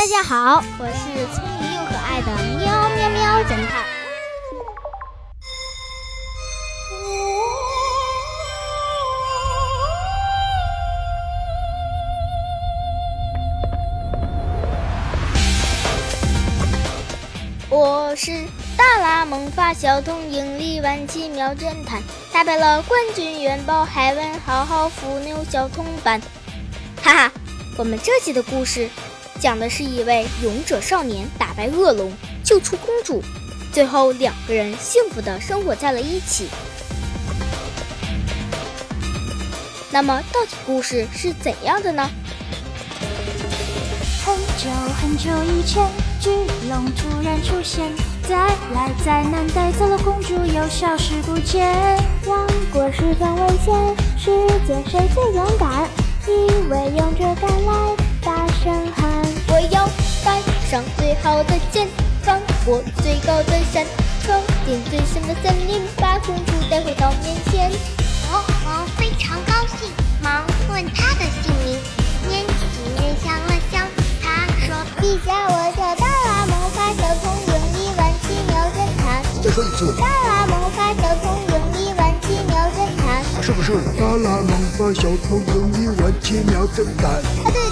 大家好，我是聪明又可爱的喵喵喵侦探。我是大拉萌发小童，英里万奇妙侦探，打败了冠军元宝海文浩浩伏牛小童版。哈哈，我们这集的故事。讲的是一位勇者少年打败恶龙，救出公主，最后两个人幸福的生活在了一起。那么，到底故事是怎样的呢？很久很久以前，巨龙突然出现，带来灾难，带走了公主，又消失不见。王国十分危险，世界谁最勇敢？一位勇者赶来，穿过最高的山，闯进最深的森林，把公主带回到面前。国王非常高兴，忙问他的姓名。年轻人想了想，他说：“陛下，我叫大拉魔法小童，英里万奇妙侦探。”再说一次。大拉魔法小童，英里万奇妙侦探。是不是？大拉魔法小童，英里万奇妙侦探。啊，对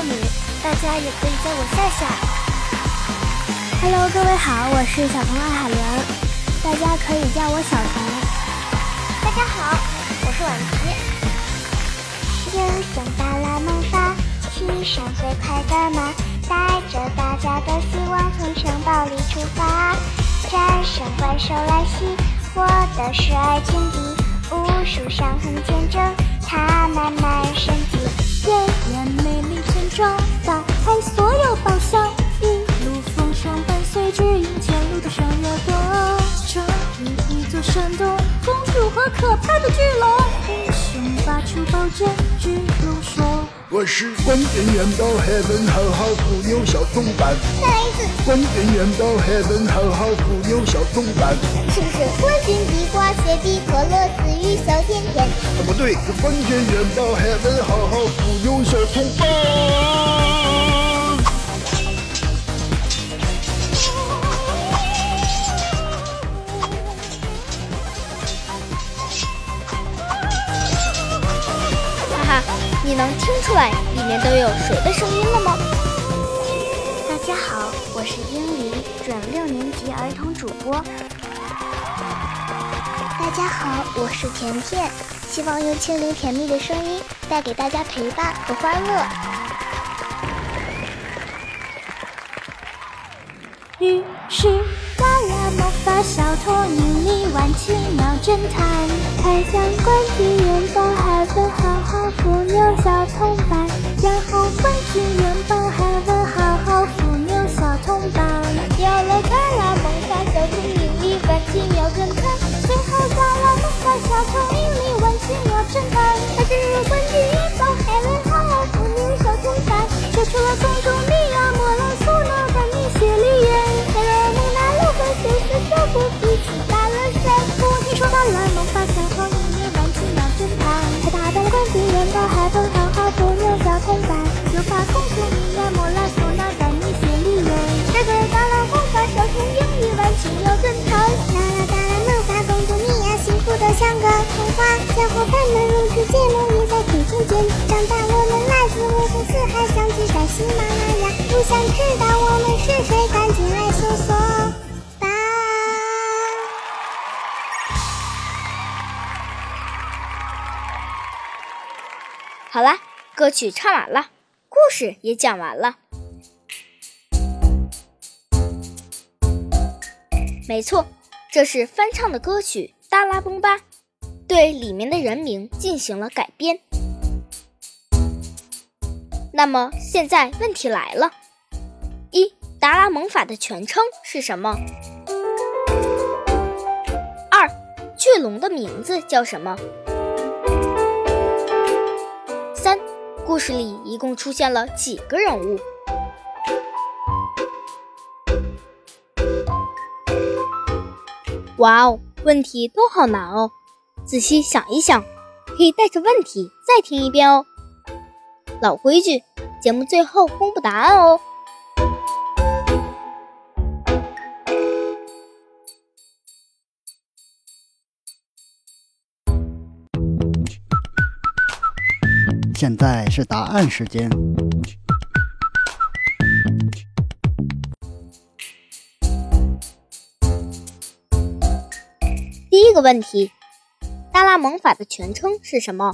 少女，大家也可以叫我夏夏。Hello，各位好，我是小童爱海伦，大家可以叫我小童。大家好，我是婉琪。英雄大拉魔法，骑上最快的马，带着大家的希望从城堡里出发，战胜怪兽来袭，获得十二金币，无数伤痕见证他慢慢升级。艳艳美丽装，打开所有宝箱，一路风霜伴随，指引前路的上越多。终于一座山洞，公主和可怕的巨龙，英雄拔出宝剑，巨龙：“我是光圈元宝，还能好好忽悠小动版。”再来一次。冠军元宝海文浩浩伏牛小动版。是不是冠军地瓜雪碧可乐丝与小甜甜？啊不对，是冠军元宝海文浩浩伏牛小童班。你能听出来里面都有谁的声音了吗？大家好，我是英灵，准六年级儿童主播。大家好，我是甜甜，希望用清灵甜蜜的声音带给大家陪伴和欢乐。于是，大拉魔法小托尼，你玩奇妙侦探，开箱冠军元宝海文浩浩伏牛小铜板，然后冠军元宝小伙伴们录制节目也在听听见。长大我们来自五湖四海，相聚在喜马拉雅。不想知道我们是谁，赶紧来搜索吧。好啦，歌曲唱完了，故事也讲完了。没错，这是翻唱的歌曲《达拉崩吧》，对里面的人名进行了改编。那么现在问题来了：一，达拉蒙法的全称是什么？二，巨龙的名字叫什么？三，故事里一共出现了几个人物？哇哦，问题都好难哦，仔细想一想，可以带着问题再听一遍哦。老规矩，节目最后公布答案哦。现在是答案时间。第一个问题，达拉蒙法的全称是什么？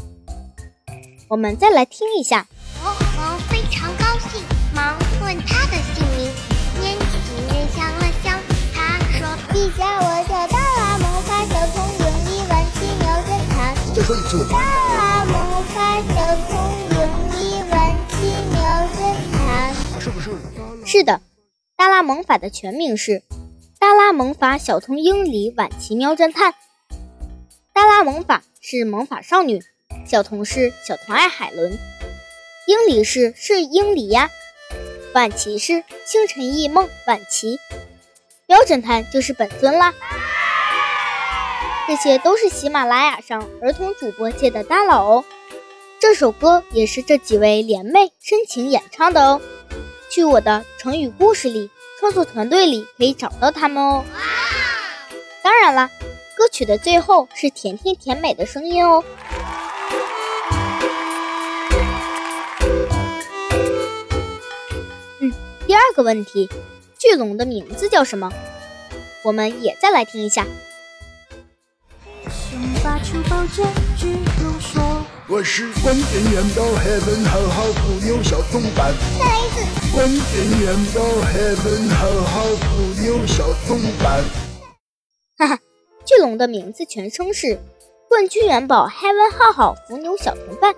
我们再来听一下。国王非常高兴，忙问他的姓名。年轻人想了想，他说：“陛下，我叫达拉蒙法小聪英里万奇妙侦探。”再说一次。达拉蒙法小聪英里万奇妙侦探。是不是？是的，达拉蒙法的全名是。达拉蒙法小通英里晚奇妙侦探。达拉蒙法是蒙法少女，小童是小童爱海伦，英里是是英里呀，晚琪是星辰异梦晚琪，标准探就是本尊啦。这些都是喜马拉雅上儿童主播界的大佬哦。这首歌也是这几位联袂深情演唱的哦。去我的成语故事里。创作团队里可以找到他们哦。当然了，歌曲的最后是甜甜甜美的声音哦。嗯，第二个问题，巨龙的名字叫什么？我们也再来听一下。我是关点元宝，Heaven 好好富有小铜板。再来一次。关点元宝，Heaven 好好富有小铜板。哈哈，巨龙的名字全称是冠军元宝 Heaven 浩浩伏牛小同伴，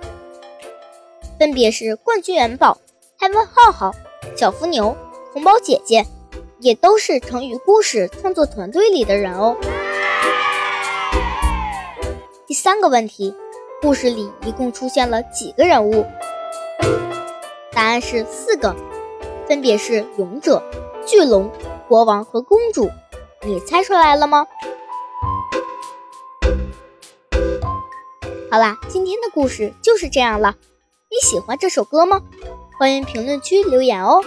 分别是冠军元宝 Heaven 浩浩、小伏牛、红宝姐姐，也都是成语故事创作团队里的人哦。第三个问题。故事里一共出现了几个人物？答案是四个，分别是勇者、巨龙、国王和公主。你猜出来了吗？好啦，今天的故事就是这样了。你喜欢这首歌吗？欢迎评论区留言哦。